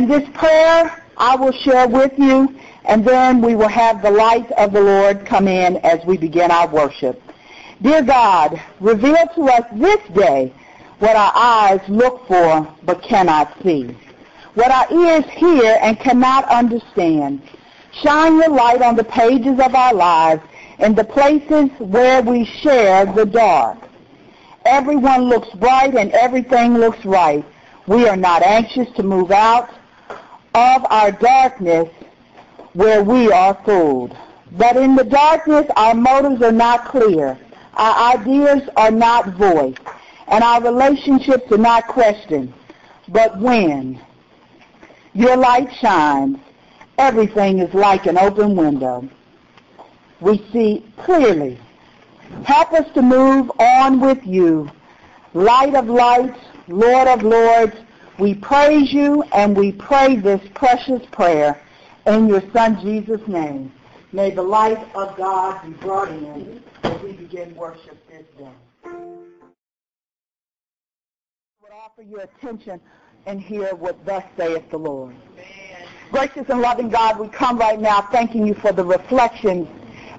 And this prayer I will share with you, and then we will have the light of the Lord come in as we begin our worship. Dear God, reveal to us this day what our eyes look for but cannot see, what our ears hear and cannot understand. Shine your light on the pages of our lives in the places where we share the dark. Everyone looks bright and everything looks right. We are not anxious to move out of our darkness where we are fooled. But in the darkness, our motives are not clear. Our ideas are not voiced. And our relationships are not questioned. But when your light shines, everything is like an open window. We see clearly. Help us to move on with you. Light of lights, Lord of lords, we praise you and we pray this precious prayer in your Son Jesus' name. May the light of God be brought in as we begin worship this day. I would offer your attention and hear what thus saith the Lord. Amen. Gracious and loving God, we come right now thanking you for the reflections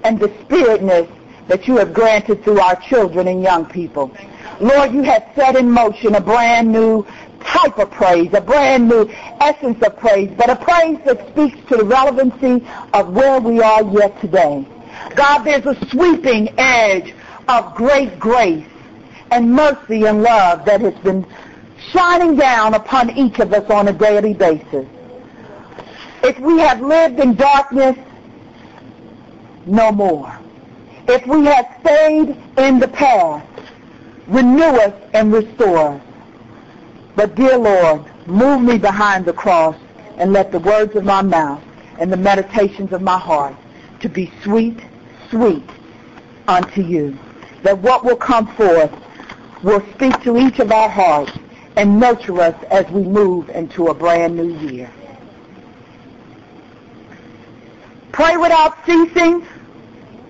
and the spiritness that you have granted through our children and young people. Lord, you have set in motion a brand new type of praise, a brand new essence of praise, but a praise that speaks to the relevancy of where we are yet today. God, there's a sweeping edge of great grace and mercy and love that has been shining down upon each of us on a daily basis. If we have lived in darkness, no more. If we have stayed in the past, renew us and restore us. But dear Lord, move me behind the cross and let the words of my mouth and the meditations of my heart to be sweet, sweet unto you. That what will come forth will speak to each of our hearts and nurture us as we move into a brand new year. Pray without ceasing.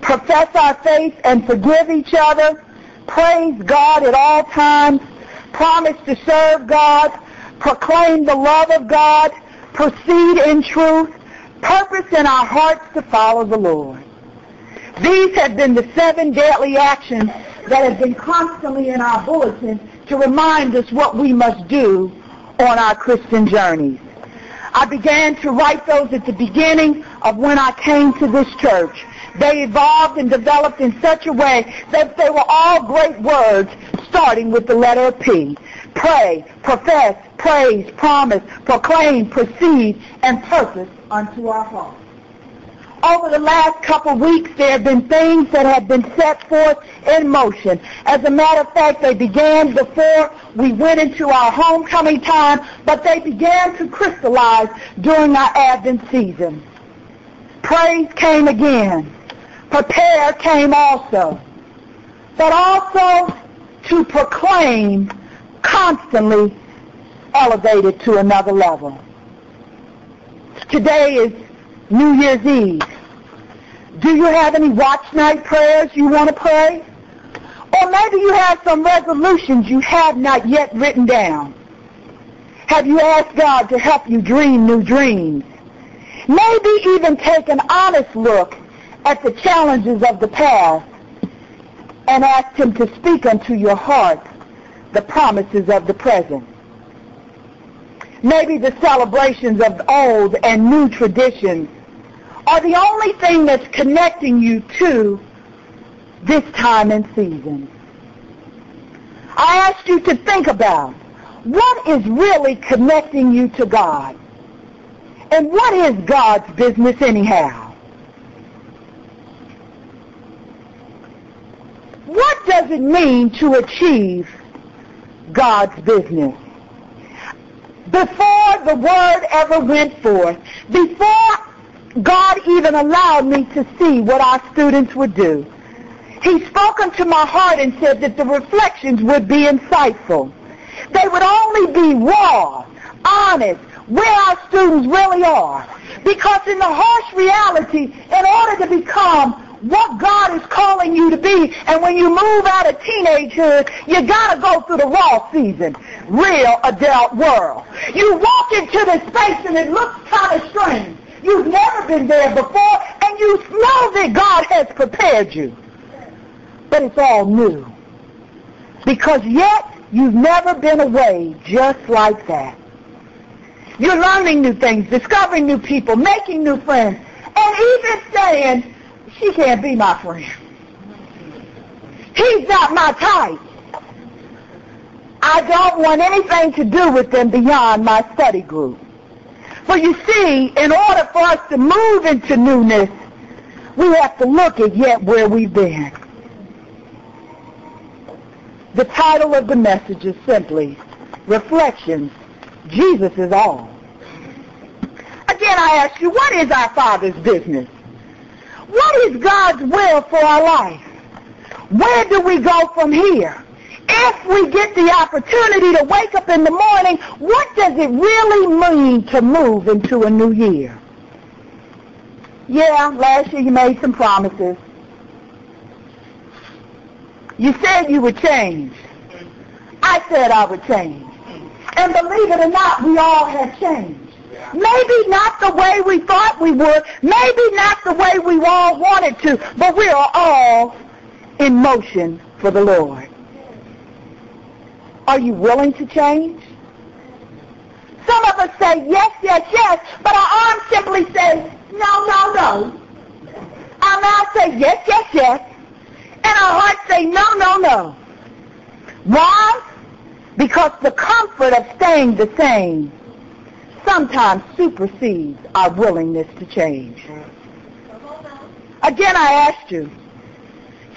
Profess our faith and forgive each other. Praise God at all times promise to serve God, proclaim the love of God, proceed in truth, purpose in our hearts to follow the Lord. These have been the seven deadly actions that have been constantly in our bulletin to remind us what we must do on our Christian journeys. I began to write those at the beginning of when I came to this church. They evolved and developed in such a way that they were all great words starting with the letter P. Pray, profess, praise, promise, proclaim, proceed, and purpose unto our heart. Over the last couple weeks, there have been things that have been set forth in motion. As a matter of fact, they began before we went into our homecoming time, but they began to crystallize during our Advent season. Praise came again. Prepare came also. But also to proclaim constantly elevated to another level. Today is New Year's Eve. Do you have any watch night prayers you want to pray? Or maybe you have some resolutions you have not yet written down. Have you asked God to help you dream new dreams? Maybe even take an honest look at the challenges of the past and ask him to speak unto your heart the promises of the present. Maybe the celebrations of old and new traditions are the only thing that's connecting you to this time and season. I ask you to think about what is really connecting you to God? And what is God's business anyhow? What does it mean to achieve God's business? Before the word ever went forth, before God even allowed me to see what our students would do, he spoke into my heart and said that the reflections would be insightful. They would only be raw, honest, where our students really are. Because in the harsh reality, in order to become what God is calling you to be. And when you move out of teenagehood, you got to go through the raw season. real adult world. You walk into this space and it looks kind of strange. You've never been there before and you know that God has prepared you. But it's all new. Because yet you've never been away just like that. You're learning new things, discovering new people, making new friends, and even saying, she can't be my friend. He's not my type. I don't want anything to do with them beyond my study group. For you see, in order for us to move into newness, we have to look at yet where we've been. The title of the message is simply Reflections. Jesus is all. Again, I ask you, what is our Father's business? What is God's will for our life? Where do we go from here? If we get the opportunity to wake up in the morning, what does it really mean to move into a new year? Yeah, last year you made some promises. You said you would change. I said I would change. And believe it or not, we all have changed. Maybe not the way we thought we would. Maybe not the way we all wanted to. But we are all in motion for the Lord. Are you willing to change? Some of us say yes, yes, yes, but our arms simply say no, no, no. Our mouth say yes, yes, yes, and our hearts say no, no, no. Why? Because the comfort of staying the same sometimes supersedes our willingness to change. Again, I ask you,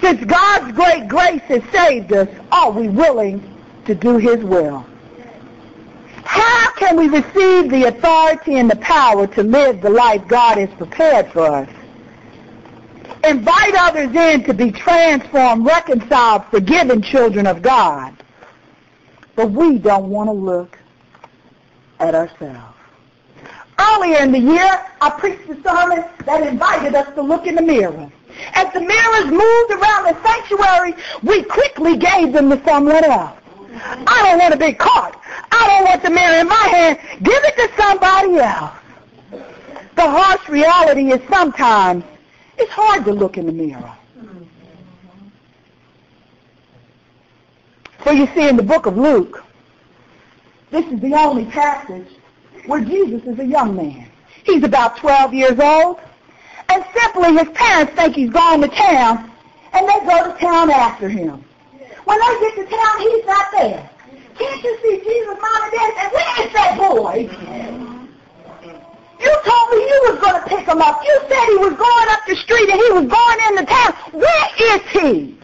since God's great grace has saved us, are we willing to do his will? How can we receive the authority and the power to live the life God has prepared for us? Invite others in to be transformed, reconciled, forgiven children of God. But we don't want to look at ourselves. Earlier in the year, I preached a sermon that invited us to look in the mirror. As the mirrors moved around the sanctuary, we quickly gave them to someone else. I don't want to be caught. I don't want the mirror in my hand. Give it to somebody else. The harsh reality is sometimes it's hard to look in the mirror. For you see, in the book of Luke, this is the only passage where Jesus is a young man. He's about 12 years old, and simply his parents think he's gone to town, and they go to town after him. When they get to town, he's not there. Can't you see Jesus' mom and dad where is that boy? You told me you was going to pick him up. You said he was going up the street and he was going into town. Where is he?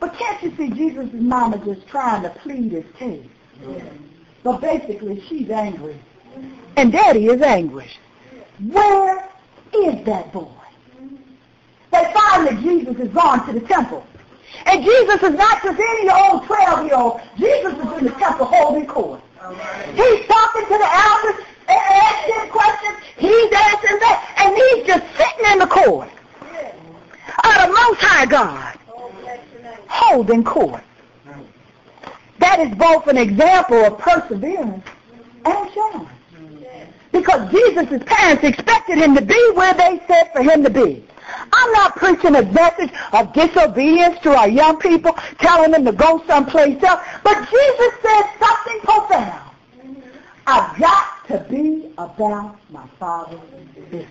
But can't you see Jesus' mama just trying to plead his case? But basically, she's angry. And daddy is angry. Where is that boy? They find that Jesus is gone to the temple. And Jesus is not just any old 12-year-old. Jesus is in the temple holding court. He's talking to the elders asking questions. He's answering that. And he's just sitting in the court of the Most High God holding court. That is both an example of perseverance and shame. Because Jesus' parents expected him to be where they said for him to be. I'm not preaching a message of disobedience to our young people, telling them to go someplace else. But Jesus said something profound. I've got to be about my Father's business.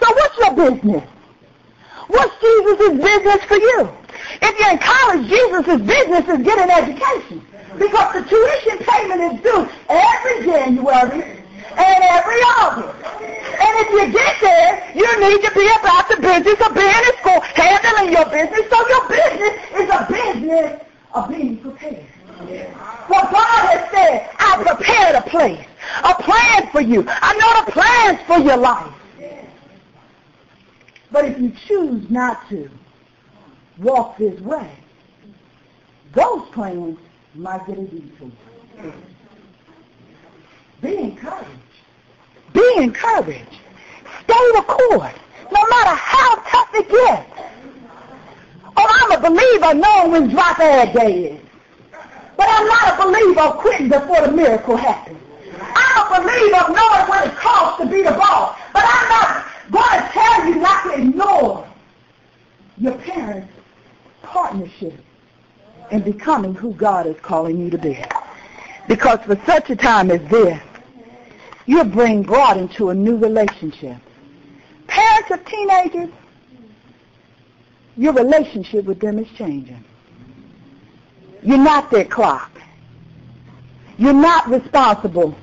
So what's your business? What's Jesus' business for you? If you're in college, Jesus' business is getting education. Because the tuition payment is due every January and every August. And if you get there, you need to be about the business of being in school, handling your business. So your business is a business of being prepared. What God has said, I prepared a place, a plan for you. I know the plans for your life. But if you choose not to walk this way, those plans might get a detour. Be encouraged. Be encouraged. Stay the course, no matter how tough it gets. Oh, I'm a believer knowing when drop add day is. But I'm not a believer of quitting before the miracle happens. I'm a believer of knowing what it costs to be the boss. But I'm not going to tell you not to ignore your parents' partnership in becoming who God is calling you to be. Because for such a time as this, you're being brought into a new relationship. Parents of teenagers, your relationship with them is changing. You're not their clock. You're not responsible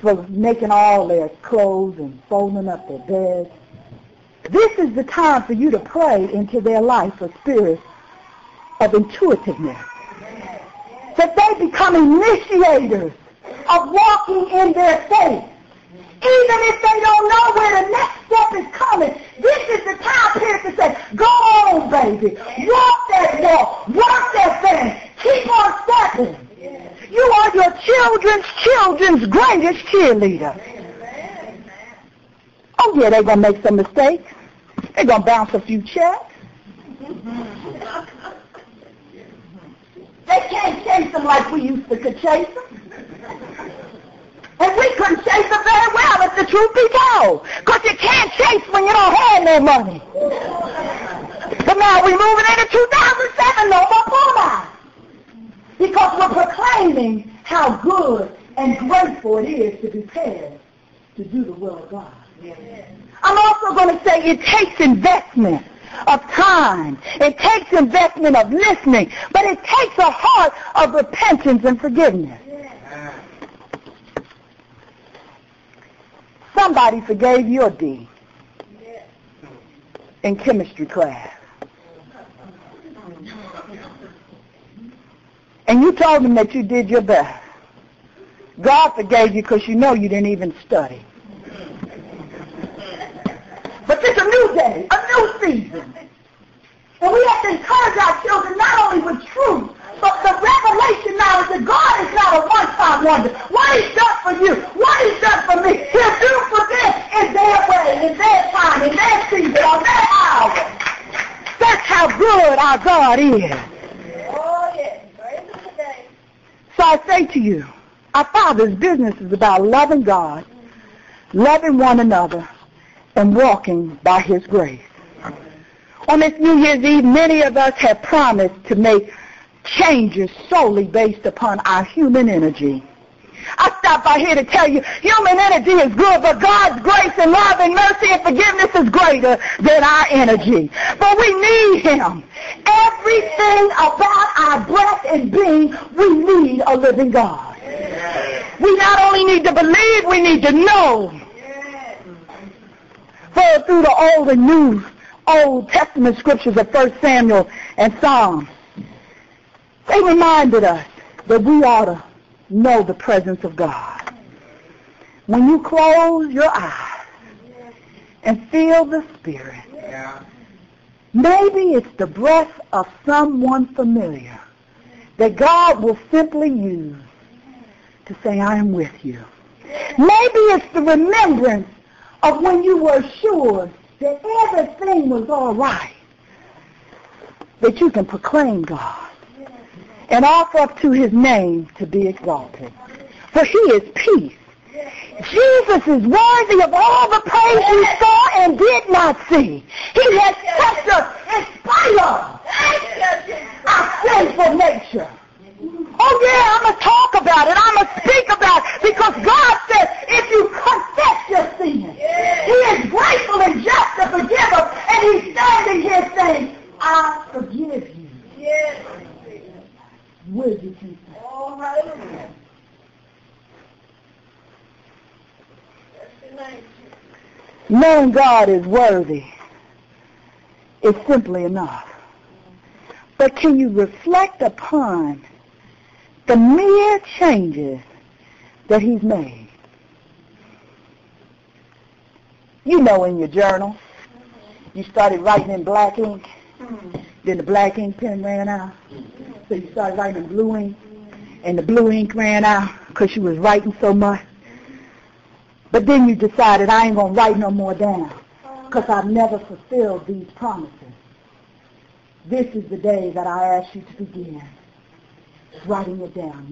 for making all their clothes and folding up their beds. This is the time for you to pray into their life a spirit of intuitiveness. That they become initiators of walking in their faith. Even if they don't know where the next step is coming, this is the time period to say, go on, baby. Walk that walk. Work that thing. Keep on stepping. You are your children's children's greatest cheerleader. Oh, yeah, they're going to make some mistakes. They're going to bounce a few checks. They can't chase them like we used to could chase them. And we couldn't chase them very well, if the truth be told. Because you can't chase when you don't have no money. But now we're moving into 2007, no more pull Because we're proclaiming how good and grateful it is to be paired to do the will of God. I'm also going to say it takes investment of time. It takes investment of listening, but it takes a heart of repentance and forgiveness. Somebody forgave your D in chemistry class. And you told them that you did your best. God forgave you because you know you didn't even study. It's a new day, a new season. And we have to encourage our children not only with truth, but the revelation knowledge that God is not a one-time wonder. What he's done for you, what he's done for me, he'll do for them in their way, in their time, in their season, on their hour. That's how good our God is. Oh, yes. So I say to you, our Father's business is about loving God, loving one another, and walking by his grace. On this New Year's Eve, many of us have promised to make changes solely based upon our human energy. I stop by here to tell you, human energy is good, but God's grace and love and mercy and forgiveness is greater than our energy. But we need Him. Everything about our breath and being, we need a living God. We not only need to believe, we need to know through the Old and New Old Testament scriptures of 1 Samuel and Psalms. They reminded us that we ought to know the presence of God. When you close your eyes and feel the Spirit, maybe it's the breath of someone familiar that God will simply use to say, I am with you. Maybe it's the remembrance of when you were sure that everything was all right, that you can proclaim God and offer up to his name to be exalted. For he is peace. Jesus is worthy of all the praise you saw and did not see. He has kept us in spite sinful nature. Oh yeah, I'm going to talk about it going to speak about it because God says if you confess your sin, He is grateful and just to forgive us. And He's standing here saying, I forgive you. Yes. Will you keep that? All right. Knowing God is worthy is simply enough. But can you reflect upon the mere changes that he's made. You know in your journal, you started writing in black ink, then the black ink pen ran out, so you started writing in blue ink, and the blue ink ran out because you was writing so much. But then you decided, I ain't going to write no more down because I've never fulfilled these promises. This is the day that I ask you to begin writing it down.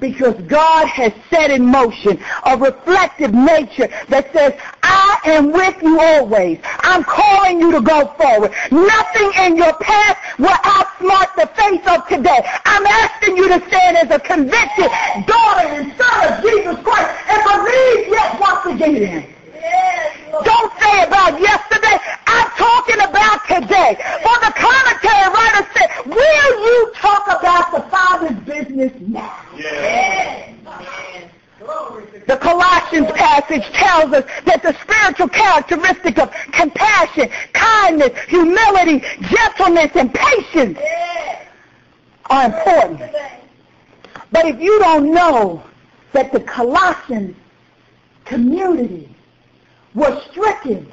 Because God has set in motion a reflective nature that says, I am with you always. I'm calling you to go forward. Nothing in your past will outsmart the face of today. I'm asking you to stand as a convicted daughter and son of Jesus Christ and believe yet once again. Don't say about yesterday. I'm talking about today. For the commentary writer said, will you talk about the Father's business now? The Colossians passage tells us that the spiritual characteristic of compassion, kindness, humility, gentleness, and patience are important. But if you don't know that the Colossians community was stricken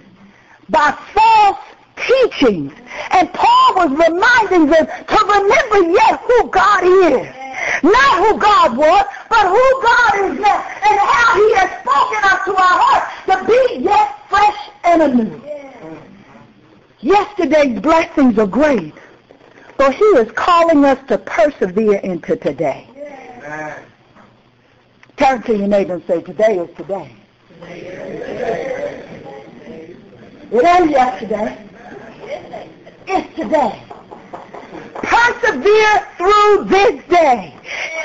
by false teachings. And Paul was reminding them to remember yet who God is. Not who God was, but who God is now, and how he has spoken unto our hearts to be yet fresh and anew. Yesterday's blessings are great, but he is calling us to persevere into today. Turn to your neighbor and say, today is today. It ain't yesterday. It's today. Persevere through this day.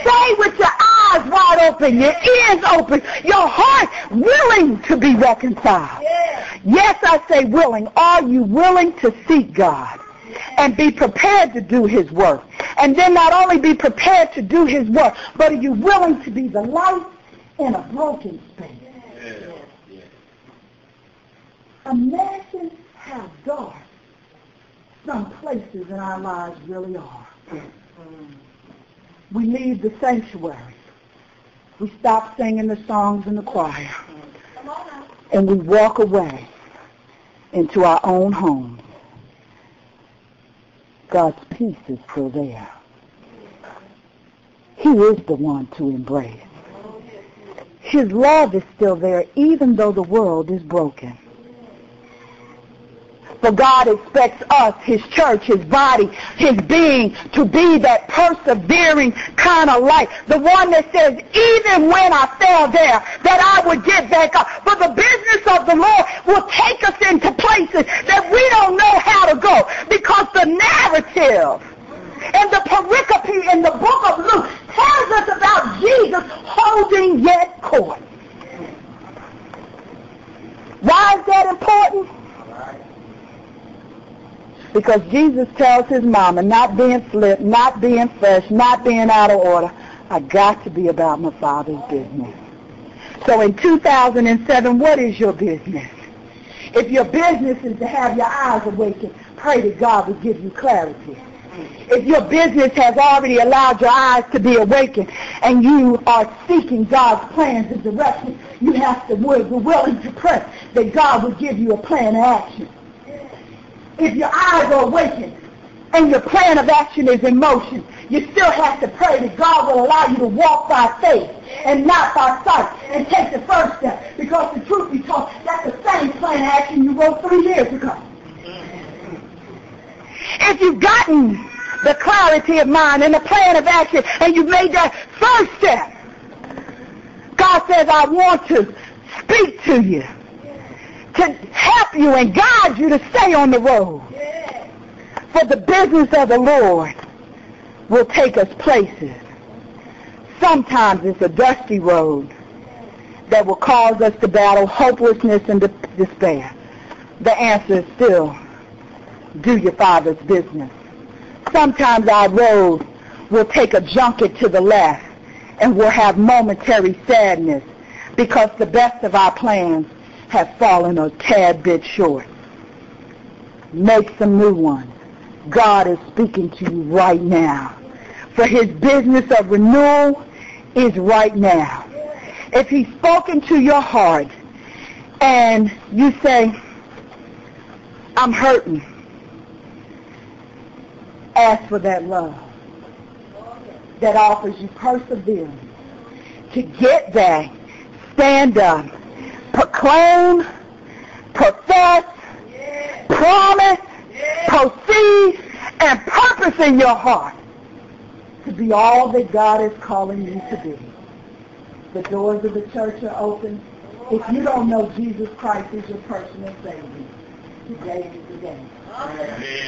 Stay with your eyes wide open, your ears open, your heart willing to be reconciled. Yes, I say willing. Are you willing to seek God and be prepared to do his work? And then not only be prepared to do his work, but are you willing to be the light in a broken space? Imagine how dark some places in our lives really are. We leave the sanctuary. We stop singing the songs in the choir. And we walk away into our own homes. God's peace is still there. He is the one to embrace. His love is still there even though the world is broken. For God expects us, His church, His body, His being, to be that persevering kind of light. The one that says, even when I fell there, that I would get back up. For the business of the Lord will take us into places that we don't know how to go. Because the narrative and the pericope in the book of Luke tells us about Jesus holding yet court. Why is that important? Because Jesus tells his mama, not being flipped, not being fresh, not being out of order, I got to be about my father's business. So in 2007, what is your business? If your business is to have your eyes awakened, pray that God will give you clarity. If your business has already allowed your eyes to be awakened and you are seeking God's plans and direction, you have to be willing to pray that God will give you a plan of action if your eyes are awakened and your plan of action is in motion, you still have to pray that God will allow you to walk by faith and not by sight and take the first step. Because the truth be told, that's the same plan of action you wrote three years ago. If you've gotten the clarity of mind and the plan of action and you've made that first step, God says, I want to speak to you to help you and guide you to stay on the road. For the business of the Lord will take us places. Sometimes it's a dusty road that will cause us to battle hopelessness and despair. The answer is still, do your Father's business. Sometimes our road will take a junket to the left and we'll have momentary sadness because the best of our plans have fallen a tad bit short. Make some new ones. God is speaking to you right now. For his business of renewal is right now. If he's spoken to your heart and you say, I'm hurting, ask for that love that offers you perseverance to get there, stand up, proclaim, profess, promise, proceed and purpose in your heart to be all that God is calling you to be. The doors of the church are open. If you don't know Jesus Christ is your personal Savior, today is the day.